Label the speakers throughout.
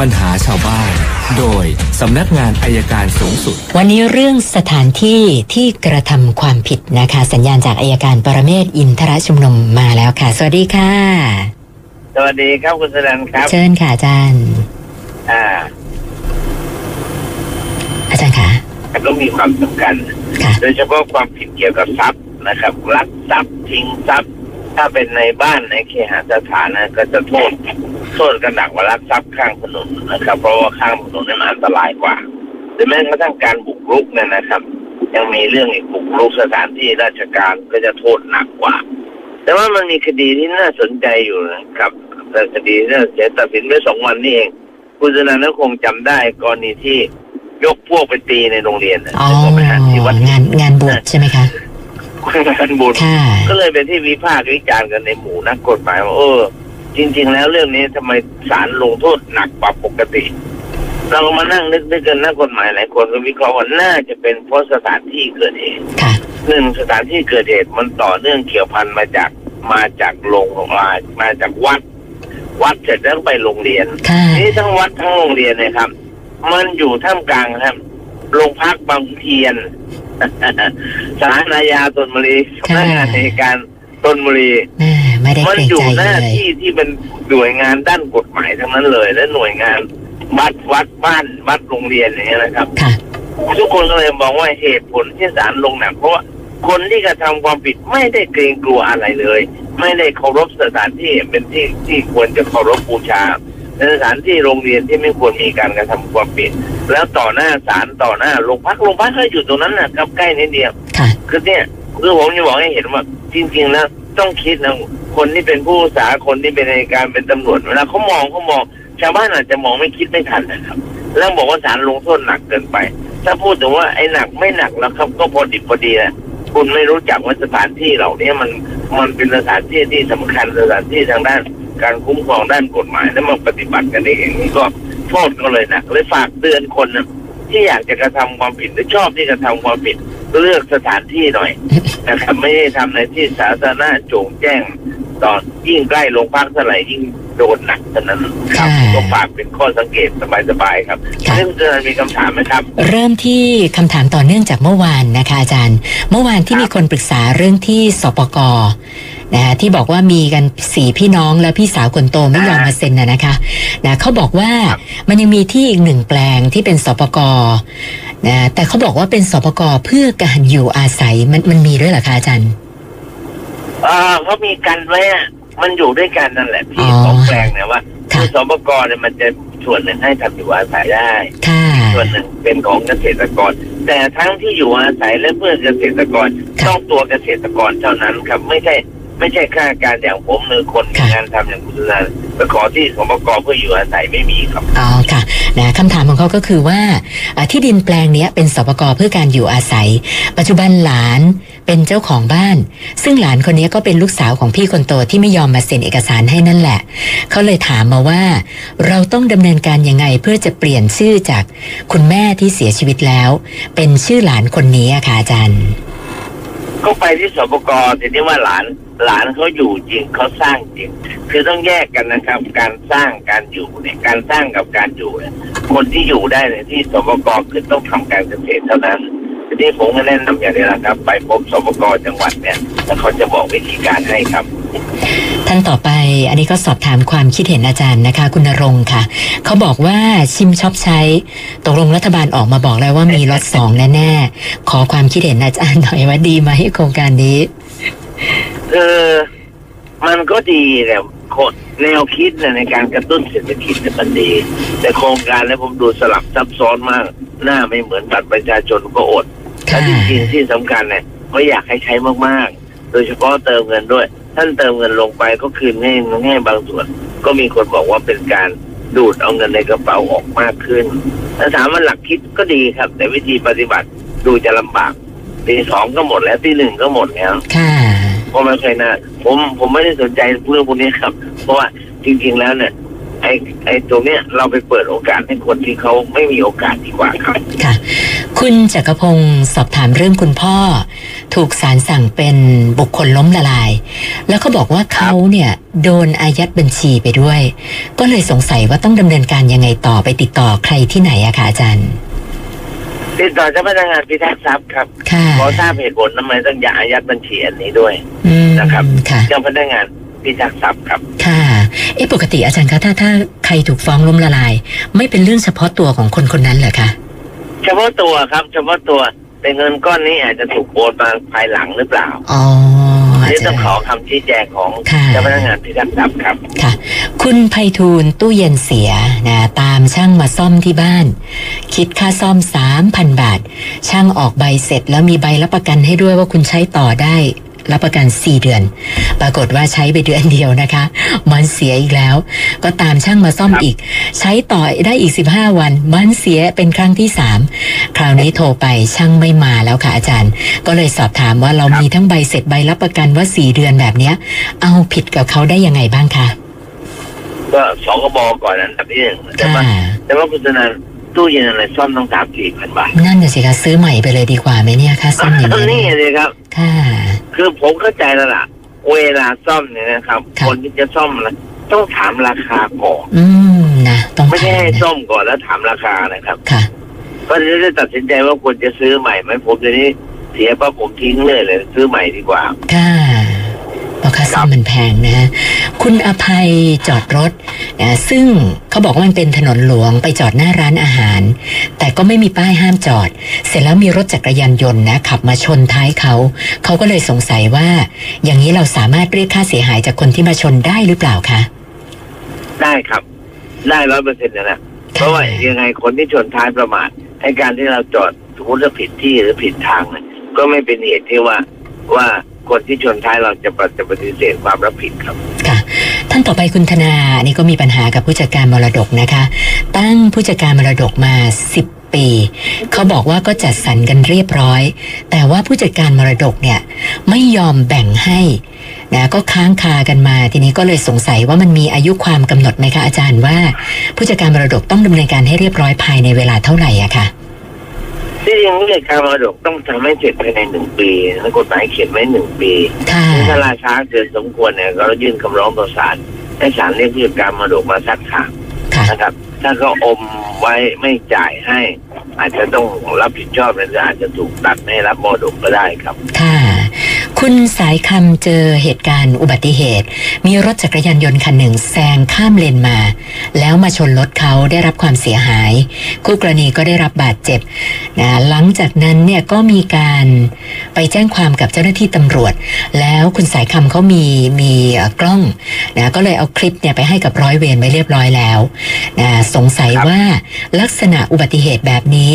Speaker 1: ปัญหาชาวบ้าน โดยสำนักงานอายการสูงสุด
Speaker 2: วันนี้เรื่องสถานที่ที่กระทำความผิดนะคะ สัญญาณจากอายการปรเมศวร์อินทรชุมนุมมาแล้วค่ะ สวัสดีค่ะ
Speaker 3: สวัสดีครับคุณสนันครับ
Speaker 2: เชิญค่ะอาจารย์
Speaker 3: อ่า
Speaker 2: อาจารย์คะ
Speaker 3: ก็มีความสำคัญ
Speaker 2: ค่ะ
Speaker 3: โดยเฉพาะความผิดเกี่ยวกับทรัพย์นะครับลักทรัพย์ทิ้งทรัพย์ ถ้าเป็นในบ้านในเคหสถานนะก็จะโทษโทษกันหนักกว่าลักทรัพย์ข้างถนนนะครับ เพราะว่าข้างถนนเนี่ยมันอันตรายกว่าหรือแม้กระทั่งการบุกรุกเนี่ยนะครับ ยังมีเรื่องอีกบุกรุกสถานที่ราชการก็จะโทษหนักกว่า แต่ว่ามันมีคดีที่น่าสนใจอยู่นะครับแต่คดีที่เสียตัดสินไปสองวันนี่เองคุณสนันก็คงจำได้กรณีที่ยกพวกไปตีในโรงเรียนนะ
Speaker 2: อ๋อ
Speaker 3: นึกออกไหมฮะที่วัด
Speaker 2: งานงานบวชใช่ไหมคะ
Speaker 3: งานบุญ
Speaker 2: ค่ะ
Speaker 3: ก็เลยเป็นที่วิพากษ์วิจารณ์กันในหมู่นักกฎหมายว่าเออ จริง ๆ แล้วเรื่องนี้ทำไมศาลลงโทษหนักกว่าปกติ เราก็มานั่งนึกนึกกันนักกฎหมายหลายคนก็วิเคราะห์ว่าน่าจะเป็นเพราะสถานที่เกิดเหตุ
Speaker 2: ค่ะ
Speaker 3: หนึ่งสถานที่เกิดเหตุมันต่อเนื่องเกี่ยวพันมาจากมาจากโรงมามาจากวัด วัดเสร็จแล้วไปโรงเรียน
Speaker 2: ค่ะ
Speaker 3: นี่ทั้งวัดทั้งโรงเรียนเนะครับ มันอยู่ท่ามกลางครับโรงพักบางเทียน สารนายาตนบุรีสำนักงานในการตนบุรี
Speaker 2: แม่ไม่ได้
Speaker 3: มั
Speaker 2: เกรง
Speaker 3: อยู่
Speaker 2: ใจ
Speaker 3: ห
Speaker 2: เล
Speaker 3: น้ายที่ที่เป็นหน่วยงานด้านกฎหมายทั้งนั้นเลย และหน่วยงานวัดวัดบ้านวัดโรงเรียนอย่างเงี้ยนะครับ
Speaker 2: ค่ะ
Speaker 3: ทุกคนก็เลยมองว่าเหตุผลที่ศาลลงหนักเพราะว่าคนที่กระทำความผิดไม่ได้เกรงกลัวอะไรเลย ไม่ได้เคารพสถานที่เป็นที่ที่ควรจะเคารพบูชาในสถานที่โรงเรียนที่ไม่ควรมีการกระทำความผิด แล้วต่อหน้าศาลต่อหน้าโรงพักโรงพักก็อยู่ตรงนั้นนะครับใกล้นิดเดียว
Speaker 2: ค่ะ
Speaker 3: คือเนี่ยคือผมจะบอกให้เห็นว่า จริงๆแล้วต้องคิดนะคนที่เป็นผู้สาคนที่เป็นในายการเป็นตำรวจเวลาเขามองเขามอง ชาวบ้านอาจจะมองไม่คิดไม่ทันนะครับ แล้วบอกว่าศาลลงโทษหนักเกินไป ถ้าพูดถึงว่าไอ้หนักไม่หนักแล้วครับ ก็พอดิบพอดีนะคุณไม่รู้จักว่าสถานที่เหล่านี้มันมันเป็นสถานที่ที่สำคัญสถานที่ทางด้านการคุ้มครองด้านกฎหมายแล้วมาปฏิบัติกันเองนี่ก็ โทษก็เลยหนักเลยฝากเตือนคนนะที่อยากจะกระทำความผิดหรือชอบที่กระทำความผิดเลือกสถานที่หน่อยนะครับไม่ได้ทำในที่สาธารณะโจงแจ้ง ตอนยิ่งใกล้โรงพักเท่าไหร่ยิ่งโดนหนักเท่านั้นครับ
Speaker 2: ค่ะ
Speaker 3: ก็ฝากเป็นข้อสังเกตสบายๆครับ
Speaker 2: ค่ะ
Speaker 3: นี่คุณเจริญมีคำถามไหมครับ
Speaker 2: เริ่มที่คำถามต่อเนื่องจากเมื่อวานนะคะอาจารย์ เมื่อวานที่
Speaker 3: ครับ
Speaker 2: มีคนปรึกษาเรื่องที่สปก นะคะที่บอกว่ามีกันสี่พี่น้องแล้วพี่สาวคนโตไม่ยอมมาเซ็นนะนะคะนะเขาบอกว่ามันยังมีที่อีกหนึ่งแปลงที่เป็นสปกนะแต่เขาบอกว่าเป็นสปกเพื่อการอยู่อาศัยมันมันมีด้วยเหรอคะอาจารย์
Speaker 3: เออเขามีกันไว้อะมันอยู่ด้วยกันนั่นแหละพี่
Speaker 2: อ๋อ
Speaker 3: สองแปลงเนี่ยว่า
Speaker 2: ค่ะ
Speaker 3: คือสปกรเนี่ยมันจะส่วนหนึ่งให้ทำอยู่อาศัยได้
Speaker 2: ค่ะ
Speaker 3: ส่วนหนึ่งเป็นของเกษตรกร แต่ทั้งที่อยู่อาศัยและเพื่อเกษตรกร
Speaker 2: ค่ะ
Speaker 3: ต้องตัวเกษตรกรเท่านั้นครับไม่ใช่ ไม่ใช่ข้าราชการอย่างผมหรือคนมี
Speaker 2: ค่ะ
Speaker 3: งานทำอย่างคุณสุนันท์ไปขอที่สปกรเพื่ออยู่อาศัยไม่มีครับ
Speaker 2: อ๋อค่ะนะคำถามของเขาก็คือว่าอ่าที่ดินแปลงเนี้ยเป็นสปกเพื่อการอยู่อาศัย ปัจจุบันหลานเป็นเจ้าของบ้าน ซึ่งหลานคนนี้ก็เป็นลูกสาวของพี่คนโตที่ไม่ยอมมาเซ็นเอกสารให้นั่นแหละ เขาเลยถามมาว่า เราต้องดำเนินการยังไงเพื่อจะเปลี่ยนชื่อจากคุณแม่ที่เสียชีวิตแล้ว เป็นชื่อหลานคนนี้อะค่ะอาจารย์
Speaker 3: ก็ไปที่สปกรทีนี้ว่าหลานหลานเขาอยู่จริงเขาสร้างจริง คือต้องแยกกันนะครับ การสร้างการอยู่เนี่ยการสร้างกับการอยู่เนี่ยคนที่อยู่ได้ในที่สปกรคือต้องทำการเกษตรเท่านั้นทีนี้ผมก็แนะนำอย่างนี้นะครับ ไปพบสปกรจังหวัดเนี่ยแล้วเขาจะบอกวิธีการให้ครับ
Speaker 2: ท่านต่อไปอันนี้ก็สอบถามความคิดเห็นอาจารย์นะคะ คุณณรงค์ค่ะ เขาบอกว่าชิมช็อปใช้ตกลงรัฐบาลออกมาบอกแล้วว่ามีล็อตสองแน่ๆ ขอความคิดเห็นอาจารย์หน่อยว่าดีไหมโครงการนี้
Speaker 3: คือมันก็ดีแต่คนแนวคิดในการกระตุ้นเศรษฐกิจเนี่ยมันดี แต่โครงการเนี่ยผมดูสลับซับซ้อนมาก หน้าไม่เหมือนบัตรประชาชนก็อด
Speaker 2: ค่ะ
Speaker 3: และจริงๆที่สำคัญเนี่ยก็อยากให้ใช้มากๆ โดยเฉพาะเติมเงินด้วย ท่านเติมเงินลงไปก็คืนให้ให้บางส่วน ก็มีคนบอกว่าเป็นการดูดเอาเงินในกระเป๋าออกมากขึ้นถ้าถามว่าหลักคิดก็ดีครับ แต่วิธีปฏิบัติดูจะลำบากตีสองก็หมดแล้วตีหนึ่งก็หมดแล้ว
Speaker 2: ค่ะ
Speaker 3: เพราะไม่เคยนะผมผมไม่ได้สนใจเรื่องพวกนี้ครับ เพราะว่าจริง ๆ แล้วเนี่ยไอ้ไอ้ตรงเนี้ยเราไปเปิดโอกาสให้คนที่เขาไม่มีโอกาสดีกว่าครับ
Speaker 2: ค่ะ คุณจักรพงศ์สอบถามเรื่องคุณพ่อ ถูกศาลสั่งเป็นบุคคลล้มละลาย แล้วก็บอกว่าเขาเนี่ยโดนอายัดบัญชีไปด้วย ก็เลยสงสัยว่าต้องดำเนินการยังไงต่อไปติดต่อใครที่ไหนอะคะอาจารย์
Speaker 3: ติดต่อเจ้าพนักงานพิทักษ์ทรัพย์ครับ
Speaker 2: ค่ะ
Speaker 3: ขอทราบเหตุผลทำไมต้องอย่าอายัดบัญชีอันนี้ด้วย
Speaker 2: อืม
Speaker 3: นะครับ
Speaker 2: ค่ะ
Speaker 3: เจ้าพนักงานพิทักษ์ทรัพย์ครับ
Speaker 2: ค่ะ เอ๊ะปกติอาจารย์คะถ้าถ้าใครถูกฟ้องล้มละลาย ไม่เป็นเรื่องเฉพาะตัวของคนคนนั้นเหรอคะ
Speaker 3: เฉพาะตัวครับ เฉพาะตัวแต่เงินก้อนนี้อาจจะถูกโอนมาภายหลังหรือเปล่า
Speaker 2: อ๋ออา
Speaker 3: นี่
Speaker 2: จา
Speaker 3: ต้อ
Speaker 2: รงย์
Speaker 3: ขอคำชี้แจงของ
Speaker 2: ค่ะ
Speaker 3: เจ้าพนักงานพิทักษ์ทรัพย์ครับ
Speaker 2: ค่ะ คุณไพฑูรย์ตู้เย็นเสียนะตามช่างมาซ่อมที่บ้าน คิดค่าซ่อมสามพันบาท ช่างออกใบเสร็จแล้วมีใบรับประกันให้ด้วยว่าคุณใช้ต่อได้ รับประกัน 4 เดือน ปรากฏว่าใช้ไปเดือนเดียวนะคะ มันเสียอีกแล้ว ก็ตามช่างมาซ่อม
Speaker 3: ครับ
Speaker 2: อีก ใช้ต่อได้อีก 15 วัน มันเสียเป็นครั้งที่ 3 คราวนี้โทรไปช่างไม่มาแล้วค่ะอาจารย์ ก็เลยสอบถามว่าเรามีทั้งใบเสร็จใบรับประกันว่า 4 เดือนแบบเนี้ย เอาผิดกับเขาได้ยังไงบ้างคะ
Speaker 3: ก็สองกบก่อนอันดับที่หนึ่งแต่
Speaker 2: ค่ะ
Speaker 3: ว่าแต่ว่าคุณธนา ตู้เย็นอะไรซ่อมต้องสามสี่พันบาท
Speaker 2: นั่นน่ะสิคะซื้อใหม่ไปเลยดีกว่าไหมเนี่ยค่าซ่อมอย่างนี้
Speaker 3: นี่
Speaker 2: เนี่ย
Speaker 3: เลยครับ
Speaker 2: ค่ะ
Speaker 3: คือผมเข้าใจแล้วล่ะ เวลาซ่อมเนี่ยนะครับ
Speaker 2: ค่ะ
Speaker 3: คนที่จะซ่อมนะต้องถามราคาก่อน
Speaker 2: อืมนะต้อง
Speaker 3: ไม่ใช่
Speaker 2: ถาม
Speaker 3: ให้
Speaker 2: นะ
Speaker 3: ซ่อมก่อนแล้วถามราคานะครับ
Speaker 2: ค่ะ
Speaker 3: ก็จะได้ตัดสินใจว่าควรจะซื้อใหม่ไหมผมเดี๋ยวนี้เสียปั๊บผมทิ้งเลยเลย ซื้อใหม่ดีกว่า
Speaker 2: ค่ะเพราะ ค่าซ่อมมันแพงนะคุณอภัยจอดรถนะซึ่งเขาบอกว่ามันเป็นถนนหลวงไปจอดหน้าร้านอาหาร แต่ก็ไม่มีป้ายห้ามจอด เสร็จแล้วมีรถจักรยานยนต์นะขับมาชนท้ายเขาเขาก็เลยสงสัยว่า อย่างนี้เราสามารถเรียกค่าเสียหายจากคนที่มาชนได้หรือเปล่าคะ
Speaker 3: ได้ครับ ได้ร้อยเปอร์เซ็นต์นะนะเพราะว่ายังไงคนที่ชนท้ายประมาทให้การที่เราจอดสมมติว่าผิดที่หรือผิดทางเนี่ยก็ไม่เป็นเหตุที่ว่าว่า คนที่ชนท้ายเราจะปฏิปฏิเสธความรับผิดครับ
Speaker 2: ค่ะ ท่านต่อไปคุณธนาอันนี่ก็มีปัญหากับผู้จัดการมรดกนะคะ ตั้งผู้จัดการมรดกมา10ปีเขาบอกว่าก็จัดสรรกันเรียบร้อย แต่ว่าผู้จัดการมรดกเนี่ยไม่ยอมแบ่งให้นะก็ค้างคากันมา ทีนี้ก็เลยสงสัยว่ามันมีอายุความกำหนดไหมคะอาจารย์ว่า ผู้จัดการมรดกต้องดำเนินการให้เรียบร้อยภายในเวลาเท่าไหร่อะคะ
Speaker 3: ที่จริงเรื่องการมรดกต้องทำให้เสร็จภายในหนึ่งปีแล้วกฎหมายเขียนไว้หนึ่งปี
Speaker 2: ค่ะ
Speaker 3: ถ้าราช้าเกินสมควรเนี่ยเรายื่นคำร้องต่อศาลให้ศาลเรียกผู้จัดการมรดกมาซักถาม
Speaker 2: ค่ะ
Speaker 3: นะครับ ถ้าเขาอมไว้ไม่จ่ายให้ อาจจะต้องรับผิดชอบหรืออาจจะถูกตัดไม่ให้รับมรดกก็ได้ครับ
Speaker 2: ค่ะ คุณสายคำเจอเหตุการณ์อุบัติเหตุ มีรถจักรยานยนต์คันหนึ่งแซงข้ามเลนมา แล้วมาชนรถเขาได้รับความเสียหาย คู่กรณีก็ได้รับบาดเจ็บนะหลังจากนั้นเนี่ยก็มีการไปแจ้งความกับเจ้าหน้าที่ตำรวจ แล้วคุณสายคำเขามีมีกล้องนะก็เลยเอาคลิปเนี่ยไปให้กับร้อยเวรไว้เรียบร้อยแล้วนะสงสัยว่าลักษณะอุบัติเหตุแบบนี้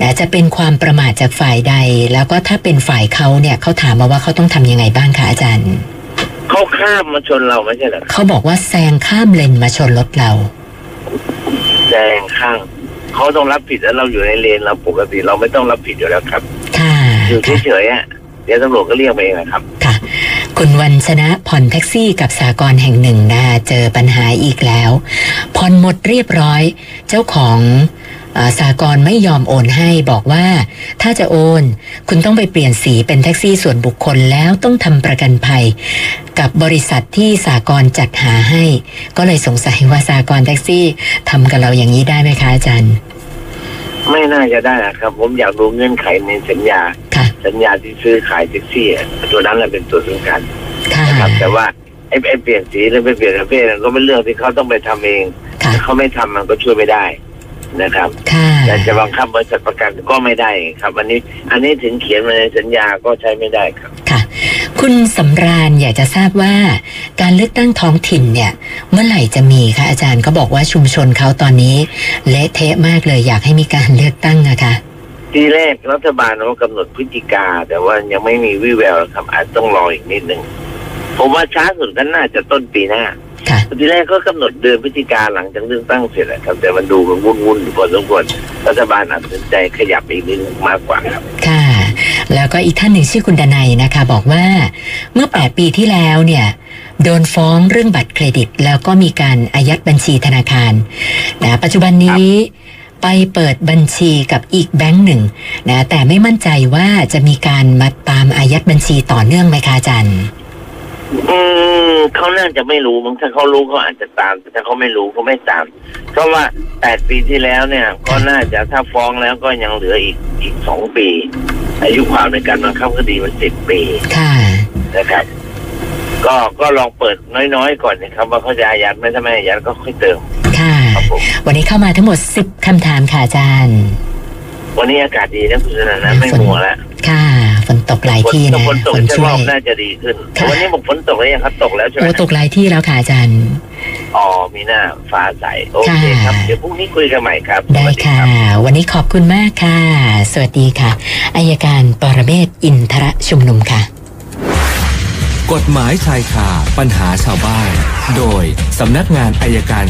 Speaker 2: นะจะเป็นความประมาทจากฝ่ายใด แล้วก็ถ้าเป็นฝ่ายเขาเนี่ยเขาถามมาว่าเขาต้องทำยังไงบ้างคะอาจารย์
Speaker 3: เขาข้ามมาชนเราไม่ใช่เหรอ
Speaker 2: เขาบอกว่าแซงข้ามเลนมาชนรถเรา
Speaker 3: แซงข้างเขาต้องรับผิดแล้วเราอยู่ในเลนเราปกติเราไม่ต้องรับผิดอยู่แล้วครับ
Speaker 2: ค่ะ
Speaker 3: อยู่
Speaker 2: ค่ะ
Speaker 3: เฉยๆอะเดี๋ยวตำรวจก็เรียกมาเองนะครับ
Speaker 2: ค่ะ คุณวันชนะผ่อนแท็กซี่กับสากรณ์แห่งหนึ่งนะเจอปัญหาอีกแล้ว ผ่อนหมดเรียบร้อย เจ้าของเออ สากรณ์ไม่ยอมโอนให้บอกว่า ถ้าจะโอน คุณต้องไปเปลี่ยนสีเป็นแท็กซี่ส่วนบุคคลแล้วต้องทำประกันภัย กับบริษัทที่สากรณ์จัดหาให้ ก็เลยสงสัยว่าสากรณ์แท็กซี่ทำกับเราอย่างนี้ได้ไหมคะอาจารย์
Speaker 3: ไม่น่าจะได้นะครับ ผมอยากรู้เงื่อนไขในสัญญา
Speaker 2: ค่ะ
Speaker 3: สัญญาที่ซื้อขายแท็กซี่อะตัวนั้นแหละเป็นตัวสำคัญ
Speaker 2: ค่ะ
Speaker 3: นะครับแต่ว่าไอ้ไอ้เปลี่ยนสีหรือไปเปลี่ยนประเภทนั้นก็เป็นเรื่องที่เขาต้องไปทำเอง
Speaker 2: ค่ะ
Speaker 3: ถ้าเขาไม่ทำมันก็ช่วยไม่ได้ นะครับ
Speaker 2: ค่ะ
Speaker 3: แต่จะบังคับบริษัทประกันก็ไม่ได้ครับ อันนี้อันนี้ถึงเขียนมาในสัญญาก็ใช้ไม่ได้ครับ
Speaker 2: ค่ะ คุณสำราญอยากจะทราบว่า การเลือกตั้งท้องถิ่นเนี่ย เมื่อไหร่จะมีคะอาจารย์ก็บอกว่าชุมชนเขาตอนนี้เละเทะมากเลยอยากให้มีการเลือกตั้งอะค่ะ
Speaker 3: ทีแรกรัฐบาลเขากำหนดพฤศจิกา แต่ว่ายังไม่มีวี่แววครับอาจต้องรออีกนิดหนึ่งผมว่าช้าสุดก็น่าจะต้นปีหน้า
Speaker 2: ค่ะ
Speaker 3: ทีแรกก็กำหนดเดือนพฤศจิกาหลังจากเลือกตั้งเสร็จแหละครับ แต่มันดูมันวุ่นๆอยู่พอสมควรรัฐบาลอาจตัดสินใจขยับอีกนิดนึงมากกว่าครับ
Speaker 2: ค่ะ แล้วก็อีกท่านหนึ่งชื่อคุณดนัยนะคะ บอกว่าเมื่อ 8 ปีที่แล้วเนี่ยโดนฟ้องเรื่องบัตรเครดิต แล้วก็มีการอายัดบัญชีธนาคารนะปัจจุบันนี้ไปเปิดบัญชีกับอีกแบงก์หนึ่งนะแต่ไม่มั่นใจว่าจะมีการมาตามอายัดบัญชีต่อเนื่องไหมคะอาจารย์
Speaker 3: อืมเขาน่าจะไม่รู้มั้งถ้าเขารู้เขาอาจจะตามแต่ถ้าเขาไม่รู้เขาไม่ตาม เพราะว่าแปดปีที่แล้วเนี่ย ก็น่าจะถ้าฟ้องแล้วก็ยังเหลืออีกอีกสองปี อายุความในการบังคับคดีมันสิบปี
Speaker 2: ค่ะ
Speaker 3: นะครับ ก็ก็ลองเปิดน้อยๆก่อนนะครับว่าเขาจะอายัดไหม่ถ้าไม่อายัดก็ค่อยเติม
Speaker 2: ค่ะ
Speaker 3: ครับผม
Speaker 2: วันนี้เข้ามาทั้งหมด10คำถามค่ะอาจารย์
Speaker 3: วันนี้อากาศดีนะคุณชนะนะไม่มัวแล้ว
Speaker 2: ค่ะฝน ตกหลาย
Speaker 3: ฝน
Speaker 2: ที่
Speaker 3: ต
Speaker 2: นะ
Speaker 3: กฝนตก
Speaker 2: ฝน
Speaker 3: จะ
Speaker 2: ช่
Speaker 3: ร
Speaker 2: ว
Speaker 3: อยบน่าจะดีขึ้น
Speaker 2: ค่ะ
Speaker 3: วันนี้บอกฝนตกแล้วยังครับ ตกแล้วใช่ไหม
Speaker 2: โอ้ตกหลายที่แล้วค่ะอาจารย์
Speaker 3: อ๋อมีหน้าฟ้าใสโอเคครับ
Speaker 2: ค่ะ
Speaker 3: เดี๋ยวพรุ่งนี้คุยกันใหม่ครับ
Speaker 2: ได้
Speaker 3: สวัส
Speaker 2: ค่ะ
Speaker 3: รับ
Speaker 2: วันนี้ขอบคุณมากค่ะ สวัสดีค่ะอายการปรเมศวร์อินทรชุมนุมค่ะ
Speaker 1: กฎหมายชายคาปัญหาชาวบ้าน โดยสำนักงานอายการ